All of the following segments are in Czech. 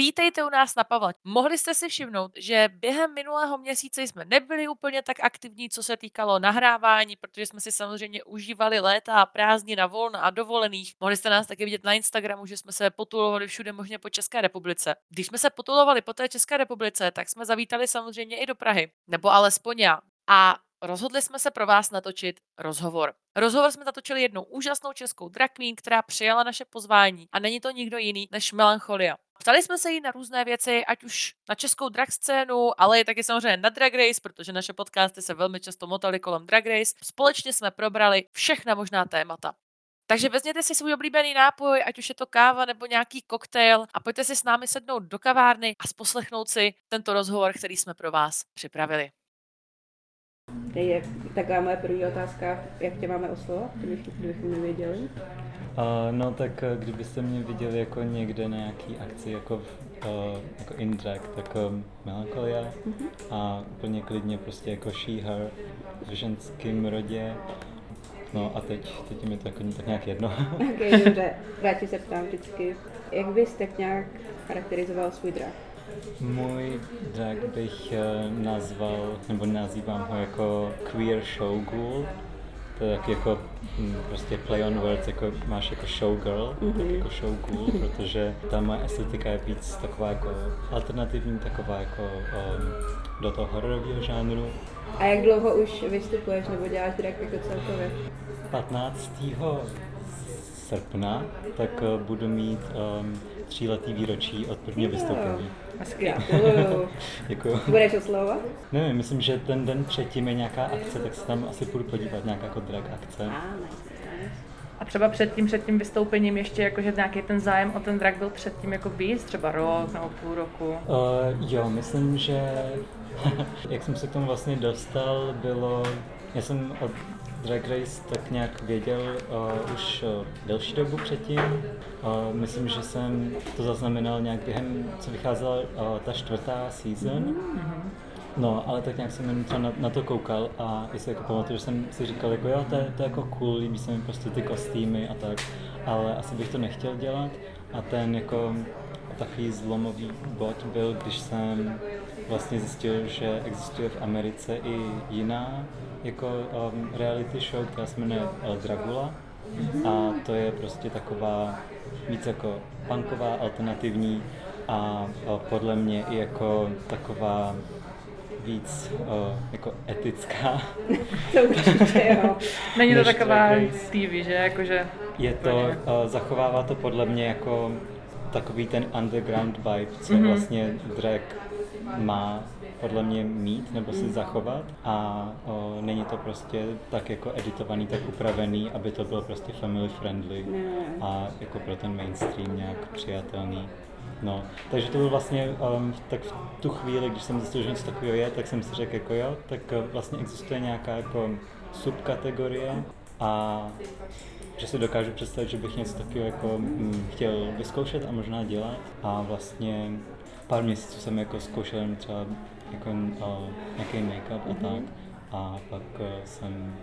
Vítejte u nás na Pavla. Mohli jste si všimnout, že během minulého měsíce jsme nebyli úplně tak aktivní, co se týkalo nahrávání, protože jsme si samozřejmě užívali léta a prázdniny na volna a dovolených. Mohli jste nás taky vidět na Instagramu, že jsme se potulovali všude možně po České republice. Když jsme se potulovali po té České republice, tak jsme zavítali samozřejmě i do Prahy, nebo alespoň já. A rozhodli jsme se pro vás natočit rozhovor. Rozhovor jsme natočili jednou úžasnou českou drag queen, která přijala naše pozvání a není to nikdo jiný než Melancholia. Ptali jsme se jí na různé věci, ať už na českou drag scénu, ale i taky samozřejmě na Drag Race, protože naše podcasty se velmi často motaly kolem Drag Race. Společně jsme probrali všechna možná témata. Takže vezměte si svůj oblíbený nápoj, ať už je to káva nebo nějaký koktejl a pojďte si s námi sednout do kavárny a poslechnout si tento rozhovor, který jsme pro vás připravili. Je taková moje první otázka, jak tě máme oslovovat, kdybychom nevěděli? Uh, no tak eh, kdybyste mě viděli jako někde na nějaký akci jako, uh, jako in drag, tak um, melancholia mm-hmm. a úplně klidně prostě jako she, her v ženském rodě. No a teď, teď mi to jako tak nějak jedno. ok, dobře. Rád se ptám vždycky, jak bys tak nějak charakterizoval svůj drag? Můj drag bych uh, nazval, nebo nazývám ho jako queer showgirl. To je tak jako hm, prostě play on words, jako máš jako showgirl, mm-hmm. tak jako showgirl, protože ta moje estetika je víc taková jako alternativní, taková jako um, do toho hororového žánru. A jak dlouho už vystupuješ nebo děláš drag jako celkově? 15. srpna, tak uh, budu mít um, tříletý výročí od prvního vystoupení. Děkuju. Budeš oslovovat? Nevím, myslím, že ten den předtím je nějaká akce, tak se tam asi půjdu podívat, nějaká jako drag akce. A třeba před tím, před tím vystoupením ještě jakože nějaký ten zájem o ten drag byl předtím jako víc, třeba rok nebo půl roku? Uh, jo, myslím, že jak jsem se k tomu vlastně dostal, bylo, já jsem od Drag Race tak nějak věděl uh, už uh, delší dobu předtím. Uh, myslím, že jsem to zaznamenal nějak během, co vycházela uh, ta čtvrtá season. Mm-hmm. No, ale tak nějak jsem jenom třeba na, na to koukal a jestli jako pamatuju, že jsem si říkal, jako jo, to je, to je jako cool, líbí se mi prostě ty kostýmy a tak, ale asi bych to nechtěl dělat a ten jako takový zlomový bod byl, když jsem vlastně zjistil, že existuje v Americe i jiná jako um, reality show, která se jmenuje El Dragula. A to je prostě taková víc jako punková, alternativní a, a podle mě i jako taková víc uh, jako etická. to určitě, jo. Není to taková TV, že? Jakože je to, uh, zachovává to podle mě jako takový ten underground vibe, co mm-hmm. vlastně drag má podle mě mít nebo si zachovat a o, není to prostě tak jako editovaný, tak upravený, aby to bylo prostě family friendly a jako pro ten mainstream nějak přijatelný. No, takže to bylo vlastně, um, tak v tu chvíli, když jsem zjistil, že něco takového je, tak jsem si řekl jako jo, tak uh, vlastně existuje nějaká jako subkategorie a že si dokážu představit, že bych něco takového jako hm, chtěl vyzkoušet a možná dělat a vlastně pár měsíců jsem jako zkoušel třeba jako uh, nějaký make-up a tak. A pak uh, jsem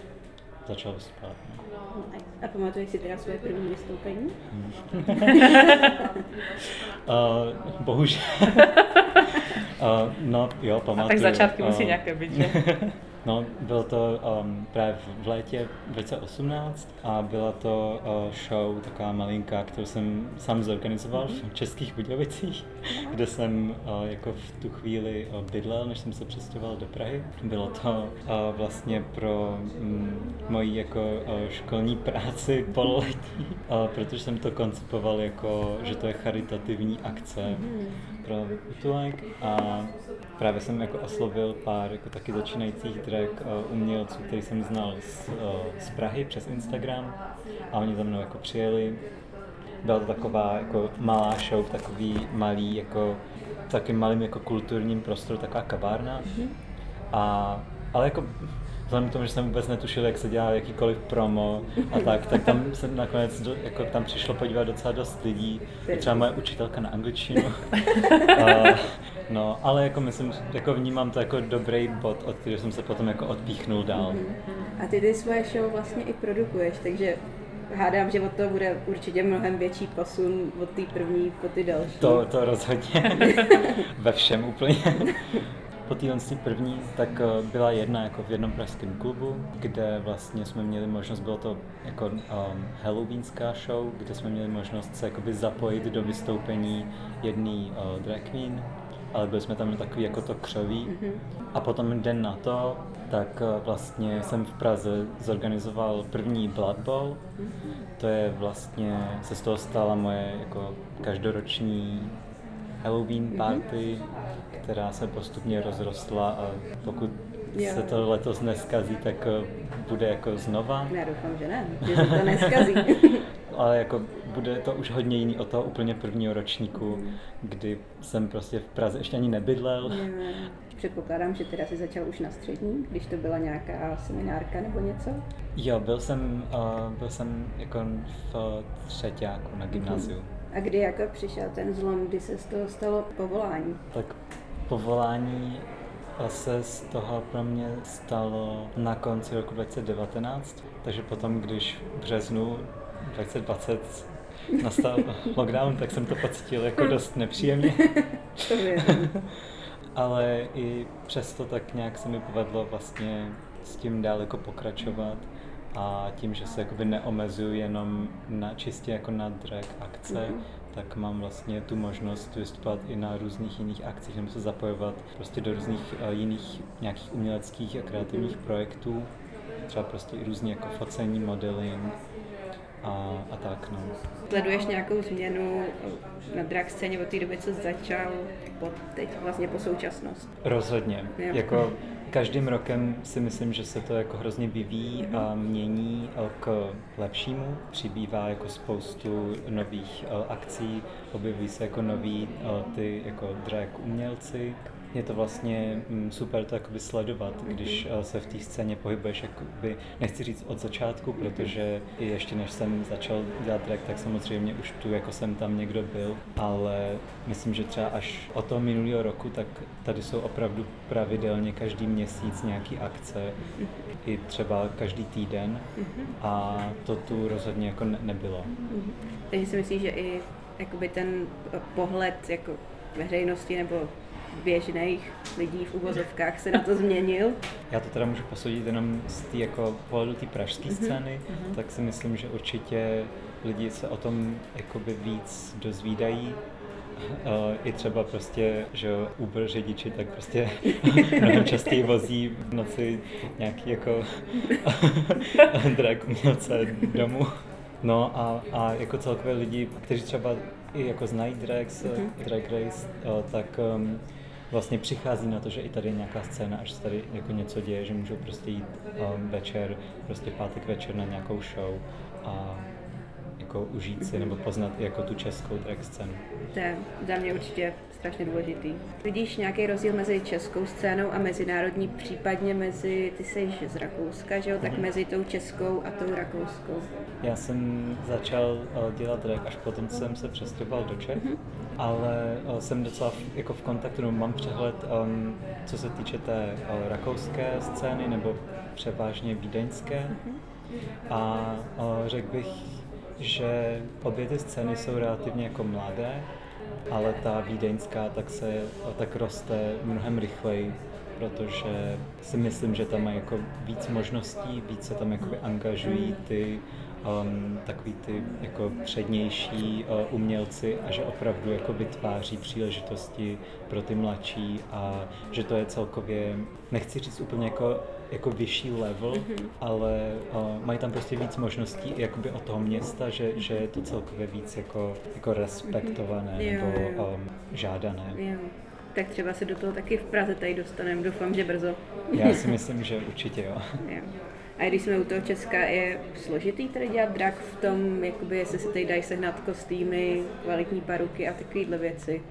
začal vystupovat. No. A pamatuješ si teda svoje první vystoupení? Hmm. uh, bohužel. uh, no jo, pamatuju. A tak začátky uh, musí nějaké být, že? No, bylo to um, právě v létě 2018 a byla to uh, show, taková malinká, kterou jsem sám zorganizoval v Českých Budějovicích, kde jsem uh, jako v tu chvíli uh, bydlel, než jsem se přestěhoval do Prahy. Bylo to uh, vlastně pro um, moji jako uh, školní práci pololetí, uh, protože jsem to koncipoval jako, že to je charitativní akce mm-hmm. Pro Utulek a právě jsem jako oslovil pár jako taky začínajících drag uh, umělců, který jsem znal z, uh, z Prahy přes Instagram a oni za mnou jako přijeli. Byla to taková jako malá show, takový malý jako takým malým jako kulturním prostoru, taková kavárna. Mm-hmm. A, ale jako vzhledem k tomu, že jsem vůbec netušil, jak se dělá jakýkoliv promo a tak, tak tam se nakonec do, jako tam přišlo podívat docela dost lidí. Třeba moje učitelka na angličtinu. a, no, ale jako myslím, jako vnímám to jako dobrý bod, od kterého jsem se potom jako odpíchnul dál. Mm-hmm. A ty ty svoje show vlastně i produkuješ, takže hádám, že od toho bude určitě mnohem větší posun od té první po ty další. To, to rozhodně. Ve všem úplně. Po téhle první tak eh, byla jedna jako v jednom pražském klubu, kde vlastně jsme měli možnost, bylo to jako um, halloweenská show, kde jsme měli možnost se jakoby zapojit do vystoupení jedné uh, drag queen, ale byli jsme tam takový jako to křoví. Mm-hmm. A potom den na to, tak uh, vlastně jsem v Praze zorganizoval první Blood Bowl. Mm-hmm. To je vlastně, se z toho stala moje jako každoroční Halloween mhm. party, mm-hmm. která se postupně rozrostla a pokud jo. se to letos neskazí, tak eh, bude jako znova. Já doufám, že ne, že se to neskazí. Ale jako bude to už hodně jiný od toho úplně prvního ročníku, mm. kdy jsem prostě v Praze ještě ani nebydlel. Jo. Předpokládám, že teda jsi začal už na střední, když to byla nějaká seminárka nebo něco? Jo, byl jsem, uh, byl jsem jako v třetíku na gymnáziu. Mm. A kdy jako přišel ten zlom, kdy se z toho stalo povolání? Tak povolání se z toho pro mě stalo na konci roku 2019, takže potom, když v březnu 2020 nastal lockdown, tak jsem to pocítil jako dost nepříjemně. Ale i přesto tak nějak se mi povedlo vlastně s tím dál jako pokračovat a tím, že se jakoby neomezuju jenom na čistě jako na drag akce, mm-hmm. tak mám vlastně tu možnost vystupovat i na různých jiných akcích nebo se zapojovat prostě do různých uh, jiných nějakých uměleckých a kreativních mm-hmm. projektů, třeba prostě i různě jako focení, modeling, a, a tak. No. Sleduješ nějakou změnu na drag scéně od té doby, co začal, po teď vlastně po současnost? Rozhodně. Jo. Jako každým rokem si myslím, že se to jako hrozně vyvíjí a mění k lepšímu. Přibývá jako spoustu nových eh, akcí, objevují se jako noví eh, ty jako drag umělci, je to vlastně mm, super to jakoby sledovat, když eh, se v té scéně pohybuješ, jakoby, nechci říct od začátku, protože i ještě než jsem začal dělat drag, tak samozřejmě už tu jako jsem tam někdo byl, ale myslím, že třeba až od toho minulého roku, tak tady jsou opravdu pravidelně každý měsíc nějaký akce, i třeba každý týden. A to tu rozhodně jako ne- nebylo. Takže si myslíš, že i jakoby ten pohled jako veřejnosti nebo běžných lidí v uvozovkách se na to změnil. Já to teda můžu posoudit jenom z té jako pohledu té pražské mm-hmm. scény, mm-hmm. tak si myslím, že určitě lidi se o tom jakoby víc dozvídají, Uh, I třeba prostě, že Uber řidiči tak prostě mnohem častěji vozí v noci nějaký jako drag umělce domů. No a, a jako celkově lidi, kteří třeba i jako znají drags, mm-hmm. drag race, uh, tak um, vlastně přichází na to, že i tady je nějaká scéna, až se tady jako něco děje, že můžou prostě jít um, večer, prostě pátek večer na nějakou show a jako užít si nebo poznat i jako tu českou drag scénu. To je za mě určitě strašně důležitý. Vidíš nějaký rozdíl mezi českou scénou a mezinárodní, případně mezi, ty jsi z Rakouska, že jo, tak mm-hmm. mezi tou českou a tou rakouskou? Já jsem začal uh, dělat drag až potom, co jsem se přestěhoval do Čech, mm-hmm. ale uh, jsem docela v, jako v kontaktu, no, mám přehled, um, co se týče té uh, rakouské scény nebo převážně vídeňské. Mm-hmm. A řekl bych, že obě ty scény jsou relativně jako mladé, ale ta vídeňská tak se tak roste mnohem rychleji, protože si myslím, že tam mají jako víc možností, víc se tam jakoby angažují ty um, takový ty jako přednější uh, umělci a že opravdu jako vytváří příležitosti pro ty mladší a že to je celkově, nechci říct úplně jako jako vyšší level, mm-hmm. ale uh, mají tam prostě víc možností jakoby od toho města, že, že je to celkově víc jako, jako respektované mm-hmm. nebo um, žádané. Jo. Tak třeba se do toho taky v Praze tady dostaneme, doufám, že brzo. Já si myslím, že určitě jo. jo. A když jsme u toho Česka, je složitý tady dělat drag v tom, jakoby, jestli se tady dají sehnat kostýmy, kvalitní paruky a takovéhle věci?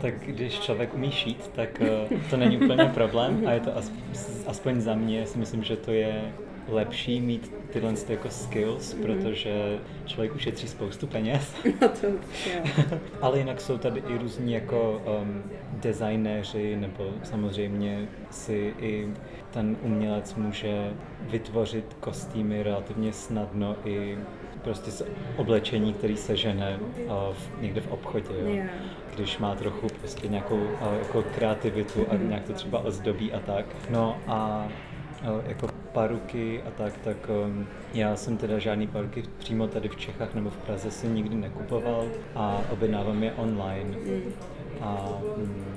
Tak když člověk umí šít, tak uh, to není úplně problém a je to as, aspoň za mě, si myslím, že to je lepší mít tyhle jako skills, mm. protože člověk ušetří spoustu peněz. No to Ale jinak jsou tady i různí jako um, designéři, nebo samozřejmě si i ten umělec může vytvořit kostýmy relativně snadno i prostě z oblečení, který se žene uh, v, někde v obchodě, jo? Jo. když má trochu prostě nějakou uh, jako kreativitu a nějak to třeba ozdobí a tak. No a uh, jako paruky a tak, tak um, já jsem teda žádný paruky přímo tady v Čechách nebo v Praze si nikdy nekupoval a objednávám je online. A mm,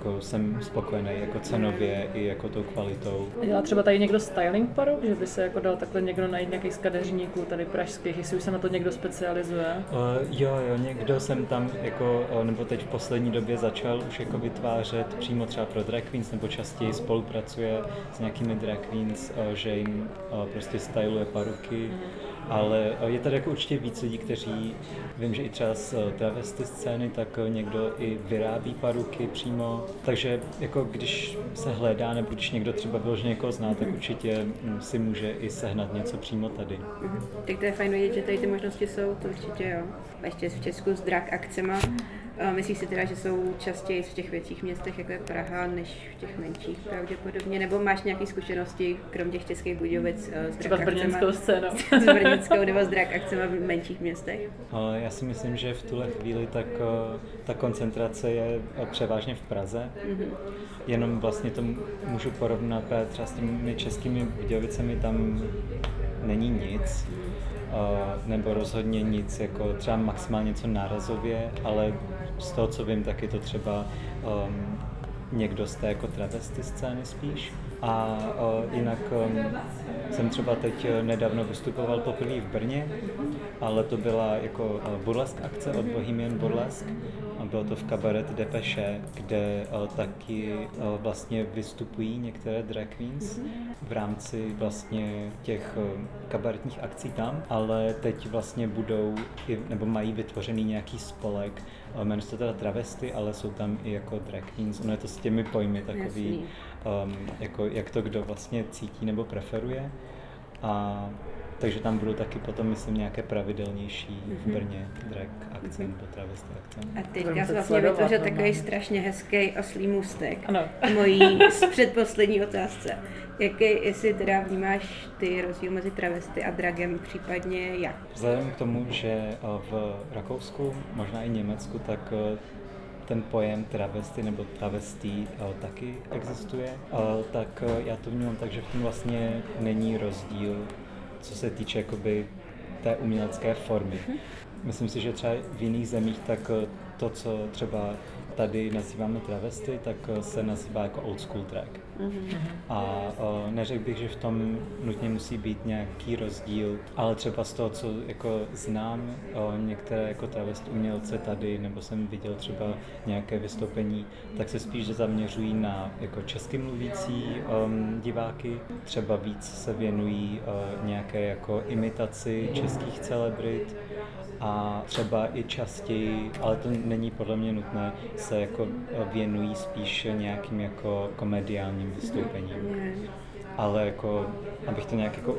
jako jsem spokojený jako cenově i jako tou kvalitou. Dělá třeba tady někdo styling paru, že by se jako dal takhle někdo najít nějakých z kadeřníků tady pražských, jestli už se na to někdo specializuje? Uh, jo, jo, někdo jsem tam jako, uh, nebo teď v poslední době začal už jako vytvářet přímo třeba pro drag queens, nebo častěji spolupracuje s nějakými drag queens, uh, že jim uh, prostě styluje paruky. Ale je tady jako určitě víc lidí, kteří, vím, že i třeba z uh, travesty scény, tak uh, někdo i vyrábí paruky přímo. Takže jako když se hledá, nebo když někdo třeba vyloženě někoho zná, tak určitě mm, si může i sehnat něco přímo tady. Mhm. Tak to je fajn vidět, že tady ty možnosti jsou, to určitě jo. Ještě v Česku s drag akcema. Myslíš si teda, že jsou častěji v těch větších městech, jako je Praha, než v těch menších pravděpodobně? Nebo máš nějaké zkušenosti, krom těch českých Budějovic, eh, s Třeba drag s brněnskou scénou. s brněnskou nebo s drag akcema v menších městech? Ale já si myslím, že v tuhle chvíli tak eh, ta koncentrace je eh, převážně v Praze. Jenom vlastně to můžu porovnat třeba s těmi českými Budějovicemi, tam není nic. eh, nebo rozhodně nic, jako třeba maximálně něco nárazově, ale z toho, co vím, tak je to třeba um, někdo z té jako travesty scény spíš. A uh, jinak um, jsem třeba teď eh, nedávno vystupoval poprvé v Brně, ale to byla jako uh, burlesk akce od Bohemian Burlesk. A bylo to v kabaret Depeche, kde uh, taky uh, vlastně vystupují některé drag queens v rámci vlastně těch uh, kabaretních akcí tam, ale teď vlastně budou, nebo mají vytvořený nějaký spolek, uh, jmenuje se to teda travesty, ale jsou tam i jako drag queens, ono je to s těmi pojmy takový, Jasný. um, jako jak to kdo vlastně cítí nebo preferuje. A takže tam budou taky potom, myslím, nějaké pravidelnější v Brně drag akce nebo travesty akce. A teďka jsi vlastně vytvořil normálně. takový strašně hezký oslý můstek. Ano. Mojí předposlední otázce. Jaký, jestli teda vnímáš ty rozdíl mezi travesty a dragem, případně jak? Vzhledem k tomu, že eh, v Rakousku, možná i Německu, tak eh, ten pojem travesty nebo travestí eh, taky existuje, tak já to vnímám tak, že v tom vlastně není rozdíl, co se týče jakoby té umělecké formy. Myslím si, že třeba v jiných zemích tak eh, to, co třeba tady nazýváme travesty, tak eh, se nazývá jako old school drag. A uh, neřekl bych, že v tom nutně musí být nějaký rozdíl, ale třeba z toho, co jako znám uh, některé jako travest umělce tady, nebo jsem viděl třeba nějaké vystoupení, tak se spíš zaměřují na jako česky mluvící um, diváky, třeba víc se věnují uh, nějaké jako imitaci českých celebrit, a třeba i častěji, ale to není podle mě nutné, se jako věnují spíš nějakým jako komediálním vystoupením. Ale jako, abych to nějak jako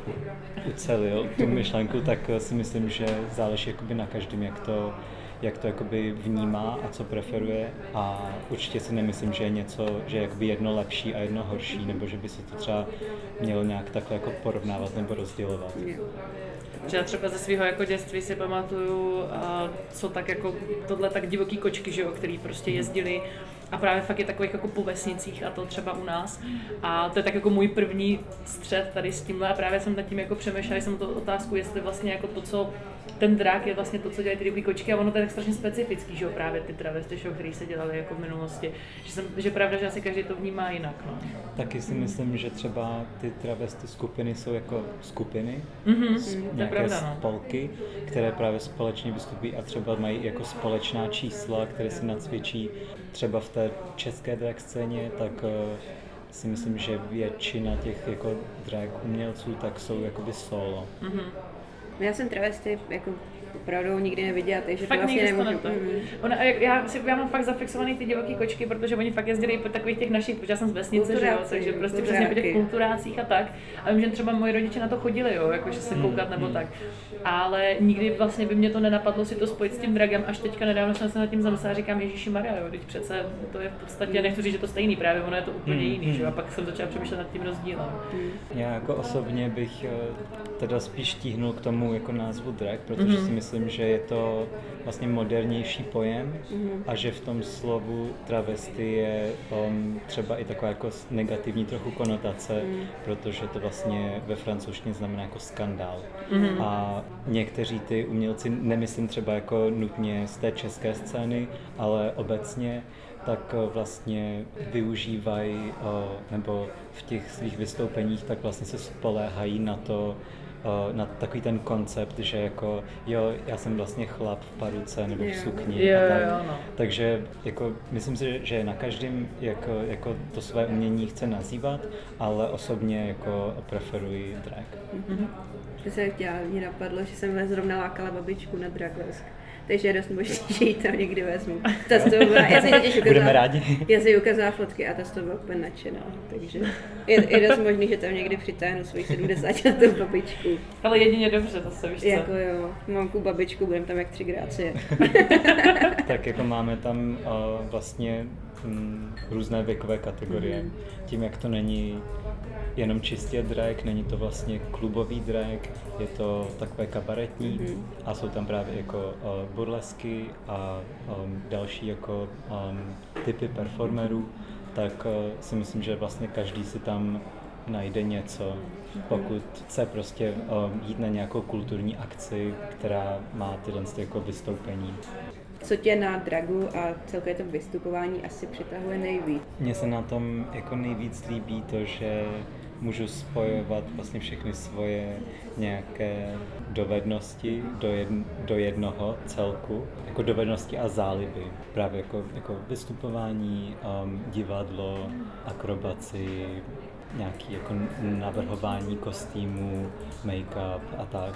ucelil, tu myšlenku, tak si myslím, že záleží jakoby na každém, jak to, jak to jakoby vnímá a co preferuje a určitě si nemyslím, že je něco, že je jakoby jedno lepší a jedno horší, nebo že by se to třeba mělo nějak takhle jako porovnávat nebo rozdělovat. Že já třeba ze svého jako dětství si pamatuju, a co tak jako tohle tak divoký kočky, že jo, který prostě jezdili a právě fakt je takových jako po vesnicích a to třeba u nás. A to je tak jako můj první střed tady s tímhle a právě jsem nad tím jako přemýšlela, jsem to otázku, jestli vlastně jako to, co ten drák je vlastně to, co dělají ty divoký kočky a ono to je tak strašně specifický, že jo, právě ty travesty show, které se dělaly jako v minulosti. Že, jsem, že pravda, že asi každý to vnímá jinak, no. Taky si myslím, že třeba ty travesty skupiny jsou jako skupiny, Mhm, s- je nějaké pravda, no. spolky, které právě společně vystupují a třeba mají jako společná čísla, které si nacvičí třeba v té české drag scéně, tak eh, si myslím, že většina těch jako drag umělců tak jsou jakoby solo. Mhm. Já jsem travesty jako opravdu nikdy neviděla, takže to Fakt vlastně nikdy nemůžu. to. Mm. Ona, já, si, já mám fakt zafixovaný ty divoký kočky, protože oni fakt jezdili po takových těch našich, protože já jsem z vesnice, že jo, takže prostě přesně po těch kulturácích a tak. A vím, že třeba moji rodiče na to chodili, jo, jakože se koukat nebo tak. Ale nikdy vlastně by mě to nenapadlo si to spojit s tím dragem, až teďka nedávno jsem se nad tím zamyslela a říkám, Ježíši Maria, jo, teď přece to je v podstatě, nechci říct, že to stejný, právě ono je to úplně Mm, jiný, že jo, a mm. pak jsem začala přemýšlet nad tím rozdílem. Já jako osobně bych eh, teda spíš tíhnul k tomu jako názvu drag, protože Mhm. si myslím, že je to vlastně modernější pojem a že v tom slovu travesty je um, třeba i taková jako negativní trochu konotace, protože to vlastně ve francouzštině znamená jako skandál. A někteří ty umělci, nemyslím třeba jako nutně z té české scény, ale obecně, tak eh, vlastně využívají, eh, nebo v těch svých vystoupeních, tak vlastně se spoléhají na to, na takový ten koncept, že jako jo, já jsem vlastně chlap v paruce nebo v sukni Jo, a tak. jo, no. Takže jako, myslím si, že na každém jako, jako to své umění chce nazývat, ale osobně jako preferuji drag. To se chtěla, mě napadlo, že jsem zrovna lákala babičku na Draglesk. Takže je dost možný, že ji tam někdy vezmu. Ta z toho byla, já jsem jí totiž ukázala, Budeme rádi. Já si ukázala fotky a ta z toho byla úplně nadšená. Takže je, je dost možný, že tam někdy přitáhnu svoji 70 letou babičku. Ale jedině dobře zase, víš co? Jako jo, mamku, babičku, budeme tam jak tři grácie. tak jako máme tam uh, vlastně mm, různé věkové kategorie. Mhm. Tím, jak to není jenom čistě drag, není to vlastně klubový drag, je to takové kabaretní Mhm. a jsou tam právě jako uh, burlesky a um, další jako um, typy performerů, tak uh, si myslím, že vlastně každý si tam najde něco, pokud chce prostě um, jít na nějakou kulturní akci, která má tyhle ty jako vystoupení. Co tě na dragu a celkové to vystupování asi přitahuje nejvíc? Mně se na tom jako nejvíc líbí to, že můžu spojovat vlastně všechny svoje nějaké dovednosti do, jedn, do jednoho celku, jako dovednosti a záliby. Právě jako, jako vystupování, um, divadlo, akrobaci, nějaký jako navrhování kostýmů, make-up a tak.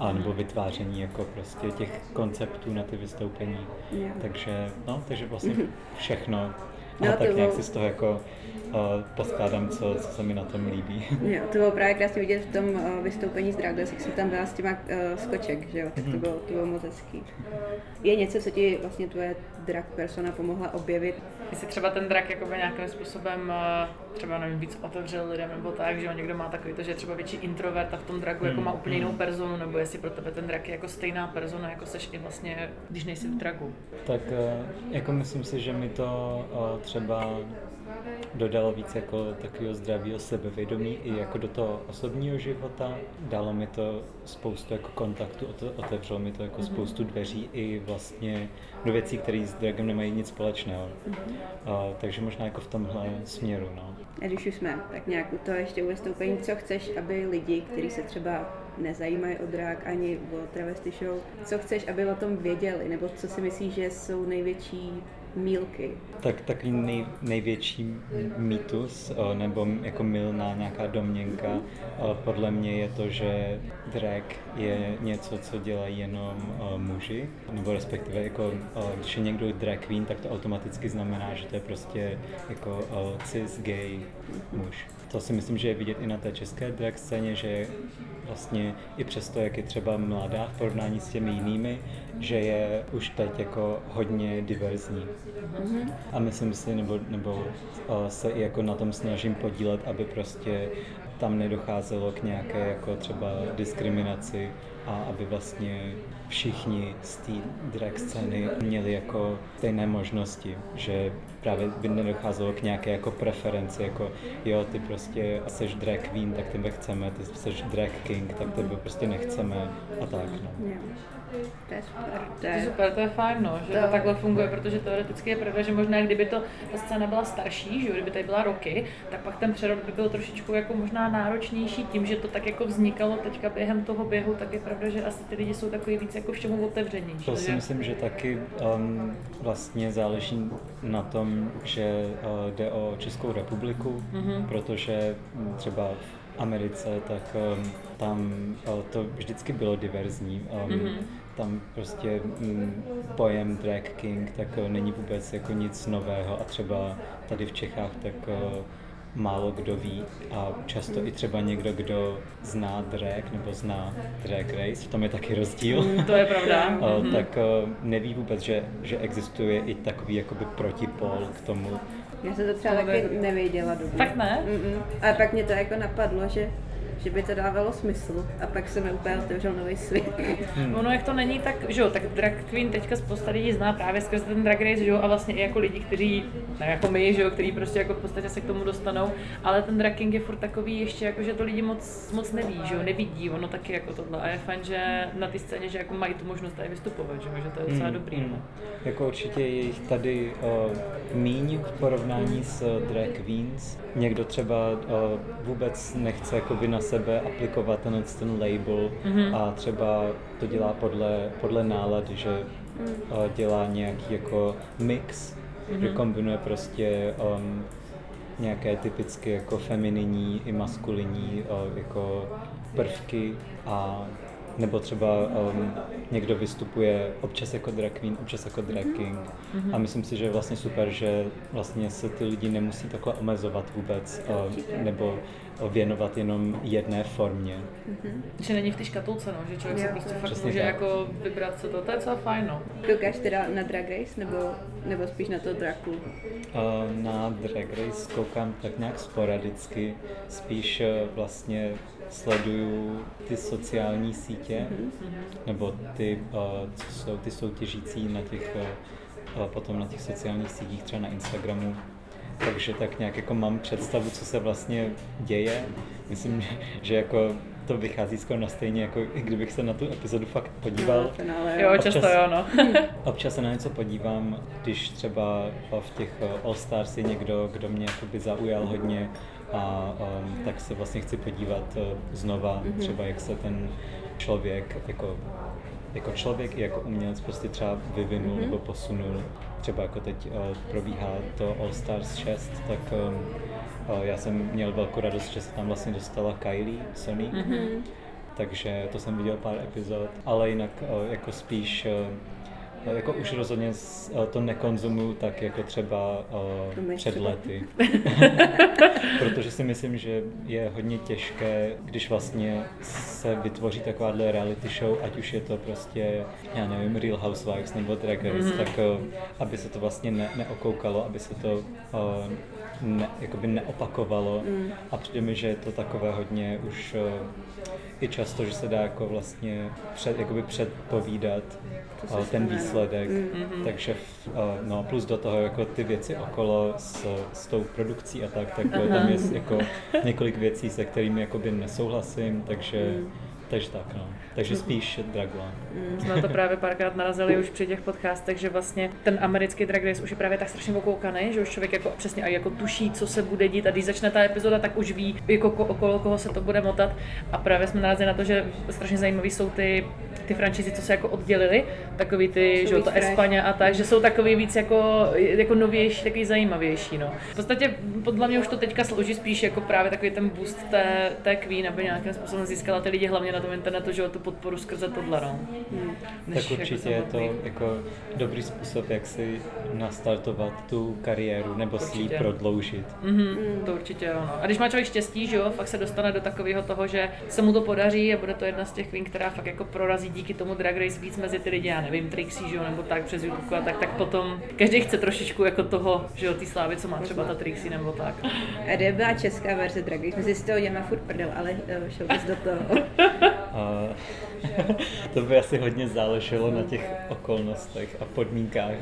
A nebo vytváření jako prostě těch konceptů na ty vystoupení. Jo. Takže, no, takže vlastně všechno. No, A to tak nějak bylo- si z toho jako uh, poskládám, co, co se mi na tom líbí. Jo, to bylo právě krásně vidět v tom uh, vystoupení z Dragles, jak jsem tam byla s těma uh, skoček, že jo, tak to bylo, to bylo moc hezký. Je něco, co ti vlastně tvoje drag persona pomohla objevit? Jestli třeba ten drak jakoby nějakým způsobem eh, třeba nevím, víc otevřel lidem nebo tak, že jo, někdo má takový to, že je třeba větší introvert a v tom draku jako Hmm, má úplně jinou hmm. personu, nebo jestli pro tebe ten drak je jako stejná persona, jako seš i vlastně, když nejsi v draku. Tak uh, jako myslím si, že mi to uh, třeba dodalo víc jako takového zdravého sebevědomí i jako do toho osobního života. Dalo mi to spoustu jako kontaktu, ote- otevřelo mi to jako spoustu dveří i vlastně do věcí, které s dragem nemají nic společného. Uh, takže možná jako v tomhle směru, no. A když už jsme tak nějak u toho ještě u vystoupení, co chceš, aby lidi, kteří se třeba nezajímají o drag ani o travesty show, co chceš, aby o tom věděli, nebo co si myslíš, že jsou největší mílky? Tak takový nej, největší mýtus o, nebo jako milná nějaká domněnka o, podle mě je to, že drag je něco, co dělají jenom o, muži, nebo respektive jako, když je někdo drag queen, tak to automaticky znamená, že to je prostě jako cis gay muž. To si myslím, že je vidět i na té české drag scéně, že vlastně i přesto, jak je třeba mladá v porovnání s těmi jinými, že je už teď jako hodně diverzní. A myslím si, nebo, nebo uh, se i jako na tom snažím podílet, aby prostě tam nedocházelo k nějaké jako třeba diskriminaci a aby vlastně všichni z té drag scény měli jako stejné možnosti, že právě by nedocházelo k nějaké jako preferenci, jako jo, ty prostě seš drag queen, tak tebe chceme, ty seš drag king, tak tebe prostě nechceme a tak, no. To je super. To To je super, to je fajn, no, že to, To- takhle funguje, protože teoreticky je pravda, že možná kdyby to ta scéna byla starší, že jo, kdyby tady byla roky, tak pak ten přerod by byl trošičku jako možná náročnější tím, že to tak jako vznikalo teďka během toho běhu, tak je pravda, že asi ty lidi jsou takový víc jako všemu otevřenější. To si myslím, že taky um, vlastně záleží na tom, že uh, jde o Českou republiku, Mhm. protože třeba v Americe, tak um, tam uh, to vždycky bylo diverzní. Um, Mhm. tam prostě mm, pojem drag king tak uh, není vůbec jako nic nového a třeba tady v Čechách tak uh, málo kdo ví a často i třeba někdo, kdo zná drag nebo zná drag race, v tom je taky rozdíl, Mm, To je pravda. uh, tak uh, neví vůbec, že, že existuje i takový jakoby protipol k tomu. Já jsem to třeba To taky by- nevěděla dobře. Fakt ne? Mm-mm. Ale pak mě to jako napadlo, že, že by to dávalo smysl a pak se mi úplně otevřel nový svět. Hmm. Ono jak to není, tak, že jo, tak drag queen teďka spousta lidí zná právě skrze ten drag race, že jo, a vlastně i jako lidi, kteří, ne jako my, že jo, kteří prostě jako v podstatě se k tomu dostanou, ale ten drag king je furt takový ještě jako, že to lidi moc, moc neví, že jo, nevidí, ono taky jako tohle a je fajn, že na té scéně, že jako mají tu možnost tady vystupovat, že jo, že to je docela Mm, dobrý, mm. no. Jako určitě je jich tady uh, míň v porovnání s uh, drag queens. Někdo třeba uh, vůbec nechce jakoby na sebe aplikovat ten, ten label Mhm. a třeba to dělá podle, podle nálady, že uh, dělá nějaký jako mix, že kombinuje prostě um, nějaké typicky jako femininní i maskulinní uh, jako prvky a nebo třeba um, někdo vystupuje občas jako drag queen, občas jako drag king. A myslím si, že je vlastně super, že vlastně se ty lidi nemusí takhle omezovat vůbec uh, nebo věnovat jenom jedné formě. Že není v té škatulce, no, že člověk Jo, si prostě fakt přesně může tak. jako vybrat co to, to je docela fajn, no. Koukáš teda na Drag Race nebo, nebo spíš na to Draku? Uh, Na Drag Race koukám tak nějak sporadicky, spíš uh, vlastně sleduju ty sociální sítě, nebo ty, uh, co jsou ty soutěžící na těch, uh, potom na těch sociálních sítích, třeba na Instagramu. Takže tak nějak jako mám představu, co se vlastně děje. Myslím, že, že jako to vychází skoro na stejně, jako i kdybych se na tu epizodu fakt podíval. No, finále, Jo, Občas- často jo, no. Občas se na něco podívám, když třeba v těch All Stars je někdo, kdo mě jakoby zaujal hodně a um, tak se vlastně chci podívat uh, znova, mm-hmm. třeba jak se ten člověk jako, jako člověk i jako umělec prostě třeba vyvinul mm-hmm. nebo posunul. Třeba jako teď uh, probíhá to All Stars 6, tak um, uh, já jsem měl velkou radost, že se tam vlastně dostala Kylie Sony. Mm-hmm takže to jsem viděl pár epizod, ale jinak eh, jako spíš eh, jako už rozhodně eh, to nekonzumuju tak jako třeba my před lety. Protože si myslím, že je hodně těžké, když vlastně se vytvoří takováhle reality show, ať už je to prostě, já nevím, Real Housewives nebo Drag Race, mm-hmm. tak eh, aby se to vlastně ne, neokoukalo, aby se to eh, ne, jakoby neopakovalo. Mm. A přijde mi, že je to takové hodně už eh, i často, že se dá jako vlastně před, jakoby předpovídat eh, ten no. Výsledek. Mm. Takže v, eh, no plus do toho jako ty věci okolo s, s tou produkcí a tak, tak eh, tam je jako několik věcí, se kterými jakoby nesouhlasím, takže, takže tak no. Takže spíš Dragula. Jsme na to právě párkrát narazili už při těch podcastech, že vlastně ten americký drag race už je právě tak strašně okoukaný, že už člověk jako přesně a jako tuší, co se bude dít a když začne ta epizoda, tak už ví, jako ko- okolo koho se to bude motat. A právě jsme narazili na to, že strašně zajímavý jsou ty, ty franšízy, co se jako oddělili, takový ty, že to. Espaně a tak, že jsou takový víc jako, jako novější, takový zajímavější, no. V podstatě podle mě už to teďka slouží spíš jako právě takový ten boost té, té Queen, aby nějakým způsobem získala ty lidi hlavně na tom internetu, že jo, tu podporu skrze tohle, no. Než Tak jako určitě je to jako dobrý způsob, jak si nastartovat tu kariéru nebo si ji Určitě. prodloužit. Mhm, to určitě jo. No. A když má člověk štěstí, že jo, fakt se dostane do takového toho, že se mu to podaří a bude to jedna z těch queen, která fakt jako prorazí díky tomu Drag Race víc mezi ty lidi, já nevím, Trixie, že jo, nebo tak přes YouTube a tak, tak potom každý chce trošičku jako toho, že jo, ty slávy, co má třeba ta Trixie nebo tak. A kde byla česká verze Drag Race? My si z toho děláme furt prdel, ale uh, šel bys do toho. A to by asi hodně záleželo na těch okolnostech a podmínkách,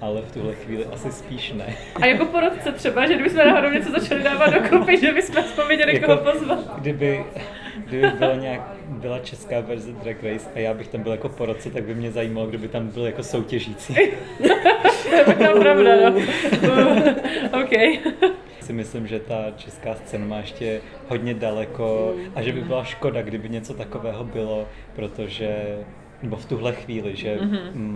ale v tuhle chvíli asi spíš ne. A jako porodce třeba, že kdybychom náhodou něco začali dávat dokupy, že bychom aspoň věděli, Jako- koho pozvat. Kdyby, kdyby byla, nějak, byla česká verze Drag Race a já bych tam byl jako porodce, tak by mě zajímalo, kdo by tam byl jako soutěžící. To je pravda, no. OK. Si myslím, že ta česká scéna má ještě hodně daleko a že by byla škoda, kdyby něco takového bylo, protože, nebo v tuhle chvíli, že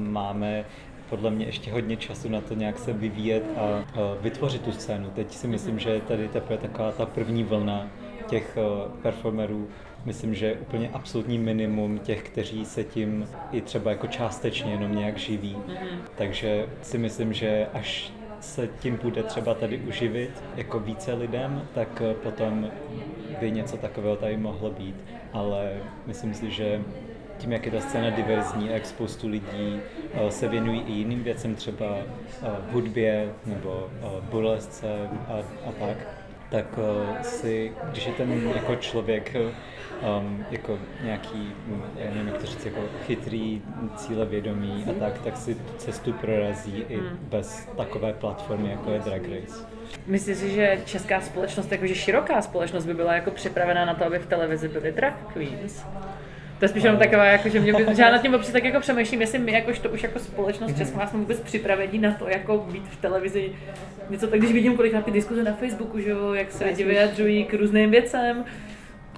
máme podle mě ještě hodně času na to nějak se vyvíjet a, a vytvořit tu scénu. Teď si myslím, že je tady teprve taková ta první vlna těch uh, performerů myslím, že úplně absolutní minimum těch, kteří se tím i třeba jako částečně jenom nějak živí. Mm-hmm. Takže si myslím, že až se tím bude třeba tady uživit jako více lidem, tak eh, potom by něco takového tady mohlo být. Ale myslím si, že tím, jak je ta scéna diverzní jak spoustu lidí uh, se věnují i jiným věcem, třeba uh, hudbě nebo burlesce a, a tak, tak si, když je ten jako člověk um, jako nějaký, já nevím, jak to říct, jako chytrý, cílevědomý a tak, tak si tu cestu prorazí i Hmm. bez takové platformy, jako je Drag Race. Myslíš si, že česká společnost, jakože široká společnost by byla jako připravená na to, aby v televizi byly drag queens? To je spíš jenom taková, jako, že, mě by, že já nad tím občas tak jako přemýšlím, jestli my jakož to už jako společnost česká jsme vůbec připraveni na to, jako být v televizi. Něco tak, když vidím kolikrát ty diskuze na Facebooku, že jo, jak se lidi vyjadřují k různým věcem,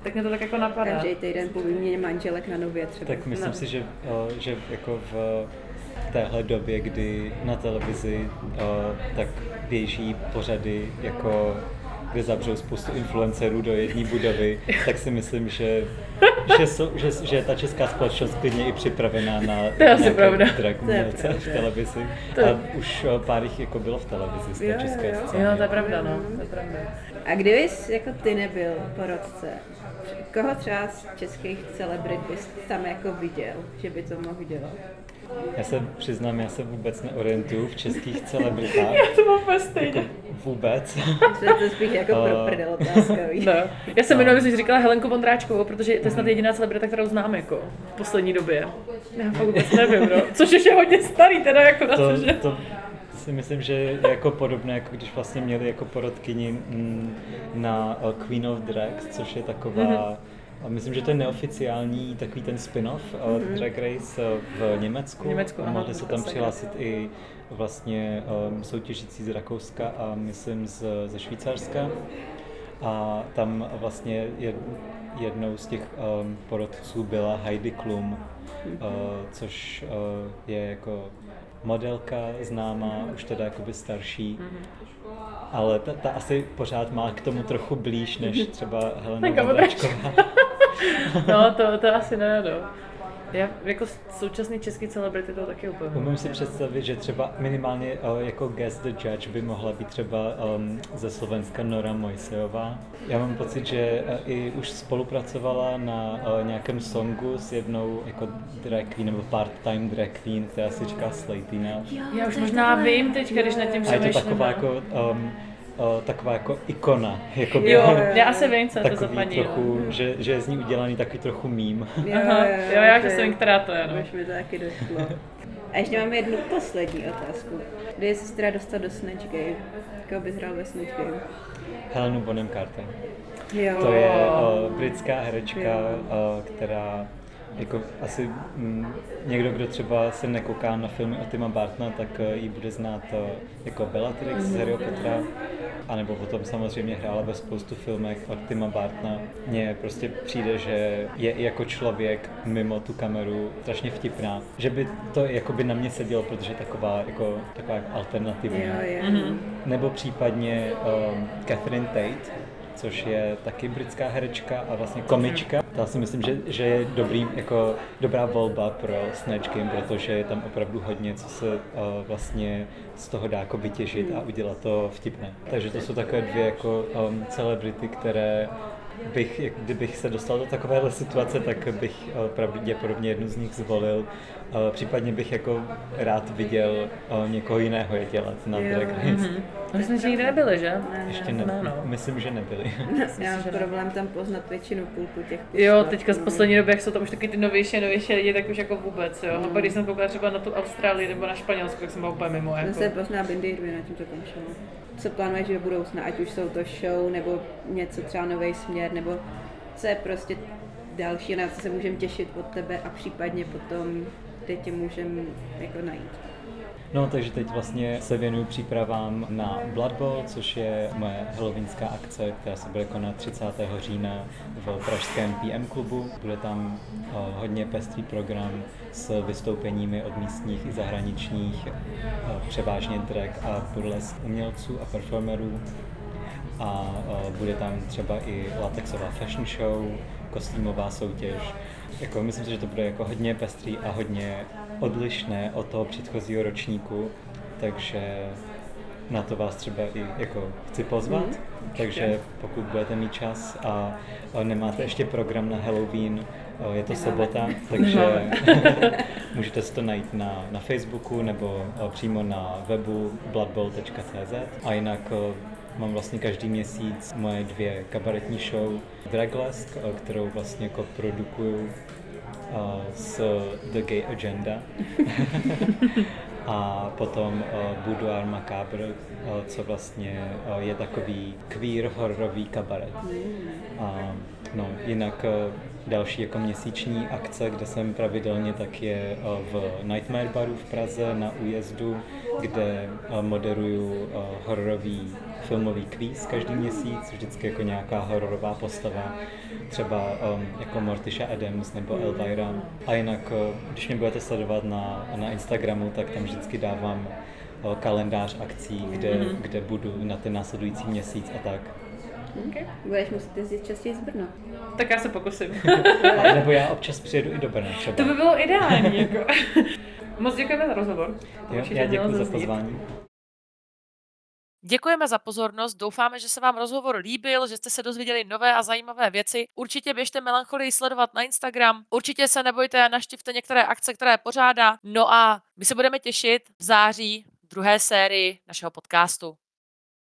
tak mě to tak jako napadá. Každý týden po výměně manželek na nově třeba. Tak myslím No. si, že, uh, že jako v téhle době, kdy na televizi uh, tak běží pořady jako kde zavřou spoustu influencerů do jedné budovy, tak si myslím, že, že, jsou, že, že je ta česká společnost klidně i připravená na To je pravda. drag umělce v televizi. To A už pár jich jako bylo v televizi z té Jo, jo, české jo. scény. Jo, to je pravda, no, to je pravda. A kdyby jsi jako ty nebyl porodce, koho třeba z českých celebrit bys tam jako viděl, že by to mohl dělat? Já se přiznám, já se vůbec neorientuju v českých celebritách. Já to mám úplně stejně. Vůbec. To je to spíš jako pro Eh. prdel otázka? No. Já jsem minulý měsíc říkala Helenku Vondráčkovou, protože to je snad jediná celebrita, kterou znám jako v poslední době. Já fakt vůbec nevím, no. Což už je hodně starý teda jako na to, to, že... to si myslím, že je jako podobné, jako když vlastně měli jako porodkyni mm, na uh, Queen of Drags, což je taková, Mhm. a myslím, že to je neoficiální takový ten spin-off uh, Drag Race uh, v Německu. V Německu, a ano, mohli se tam přihlásit i vlastně um, soutěžící z Rakouska a myslím z, ze Švýcarska. A tam vlastně jed, jednou z těch um, porodců byla Heidi Klum, uh, což uh, je jako modelka známá, už teda jakoby starší, ale ta, ta asi pořád má k tomu trochu blíž než třeba Helena Lenka Vondráčková. No, to, to asi ne, no. Já jako současný český celebrity to taky úplně. Umím si představit, že třeba minimálně uh, jako guest the judge by mohla být třeba um, ze Slovenska Nora Mojsejová. Já mám pocit, že uh, i už spolupracovala na uh, nějakém songu s jednou jako drag queen nebo part-time drag queen, která se říká Slatina. Já už možná vím teďka, když nad tím A je to přemýšlím. taková no. jako, um, uh, taková jako ikona. Jakoby, Jo, já asi vím, co je to za takový paní. trochu, no. že, že je z ní udělaný takový trochu mím. Aha, jo, já už asi vím, která to je, no. Už mi to taky došlo. A ještě máme jednu poslední otázku. Kdy jsi teda dostal do Snatch Game? Koho bys hrál ve Snatch Game? Helenu Bonham Carter. Jo. To je uh, britská herečka, uh, která jako asi mm, někdo, kdo třeba se nekouká na filmy o Tima Bartona, tak uh, ji bude znát uh, jako Bellatrix z Harry Pottera, anebo potom samozřejmě hrála ve spoustu filmech od Tima Bartona. Mně prostě přijde, že je i jako člověk mimo tu kameru strašně vtipná, že by to jakoby na mě sedělo, protože je taková, jako, taková. Mhm. Nebo případně um, Catherine Tate, což je taky britská herečka a vlastně komička. Já si myslím, že, že je dobrý, jako dobrá volba pro Snatch Game, protože je tam opravdu hodně, co se uh, vlastně z toho dá jako vytěžit a udělat to vtipné. Takže to jsou takové dvě jako um, celebrity, které bych, kdybych se dostal do takovéhle situace, tak bych uh, pravděpodobně jednu z nich zvolil. Uh, případně bych jako rád viděl uh, někoho jiného je dělat na Jo, Drag Race. Mhm. My jsme ještě nikdy nebyli, že? Ne, Ještě ne. ne, Ne, no. myslím, že nebyli. Já mám problém tam poznat většinu půlku těch Jo, postav, teďka z no. poslední doby, jak jsou tam už taky ty novější a novější lidi, tak už jako vůbec, jo. A pak když jsem koukala třeba na tu Austrálii nebo na Španělsko, tak jsem byla úplně mimo, Jsem jako. se pozná Bindy na tím to končilo. Co plánuješ do budoucna, ať už jsou to show, nebo něco třeba nový směr, nebo co je prostě další, na co se můžeme těšit od tebe a případně potom, kde tě můžeme jako najít. No, takže teď vlastně se věnuju přípravám na Blood Bowl, což je moje halloweenská akce, která se bude konat 30. října v pražském PM klubu. Bude tam uh, hodně pestrý program s vystoupeními od místních i zahraničních, uh, převážně drag a burlesk umělců a performerů. A uh, bude tam třeba i latexová fashion show, kostýmová soutěž. Jako, myslím si, že to bude jako hodně pestrý a hodně odlišné od toho předchozího ročníku, takže na to vás třeba i jako chci pozvat. Mhm, Takže pokud budete mít čas a, nemáte ještě program na Halloween, je to sobota, takže můžete si to najít na, na Facebooku nebo přímo na webu bloodbowl.cz a jinak mám vlastně každý měsíc moje dvě kabaretní show Draglesk, o, kterou vlastně jako produkuju o, s The Gay Agenda. A potom uh, Boudoir Macabre, uh, co vlastně uh, je takový queer hororový kabaret. A no, jinak uh, další jako měsíční akce, kde jsem pravidelně, tak je uh, v Nightmare Baru v Praze na újezdu, kde uh, moderuju uh, hororový filmový kvíz každý měsíc, vždycky jako nějaká hororová postava, třeba um, jako Morticia Adams nebo Elvira. A jinak, uh, když mě budete sledovat na, na Instagramu, tak tam vždycky dávám kalendář akcí, kde, mm-hmm. kde budu na ten následující měsíc a tak. Okay. Budeš muset jezdit častěji z Brna. Tak já se pokusím. A, nebo já občas přijedu i do Brna třeba. To by bylo ideální. Jako. Moc děkujeme za rozhovor. To jo, určitě já děkuji za pozvání. Děkujeme za pozornost, doufáme, že se vám rozhovor líbil, že jste se dozvěděli nové a zajímavé věci. Určitě běžte Melancholii sledovat na Instagram, určitě se nebojte, naštivte některé akce, které pořádá. No a my se budeme těšit v září druhé sérii našeho podcastu.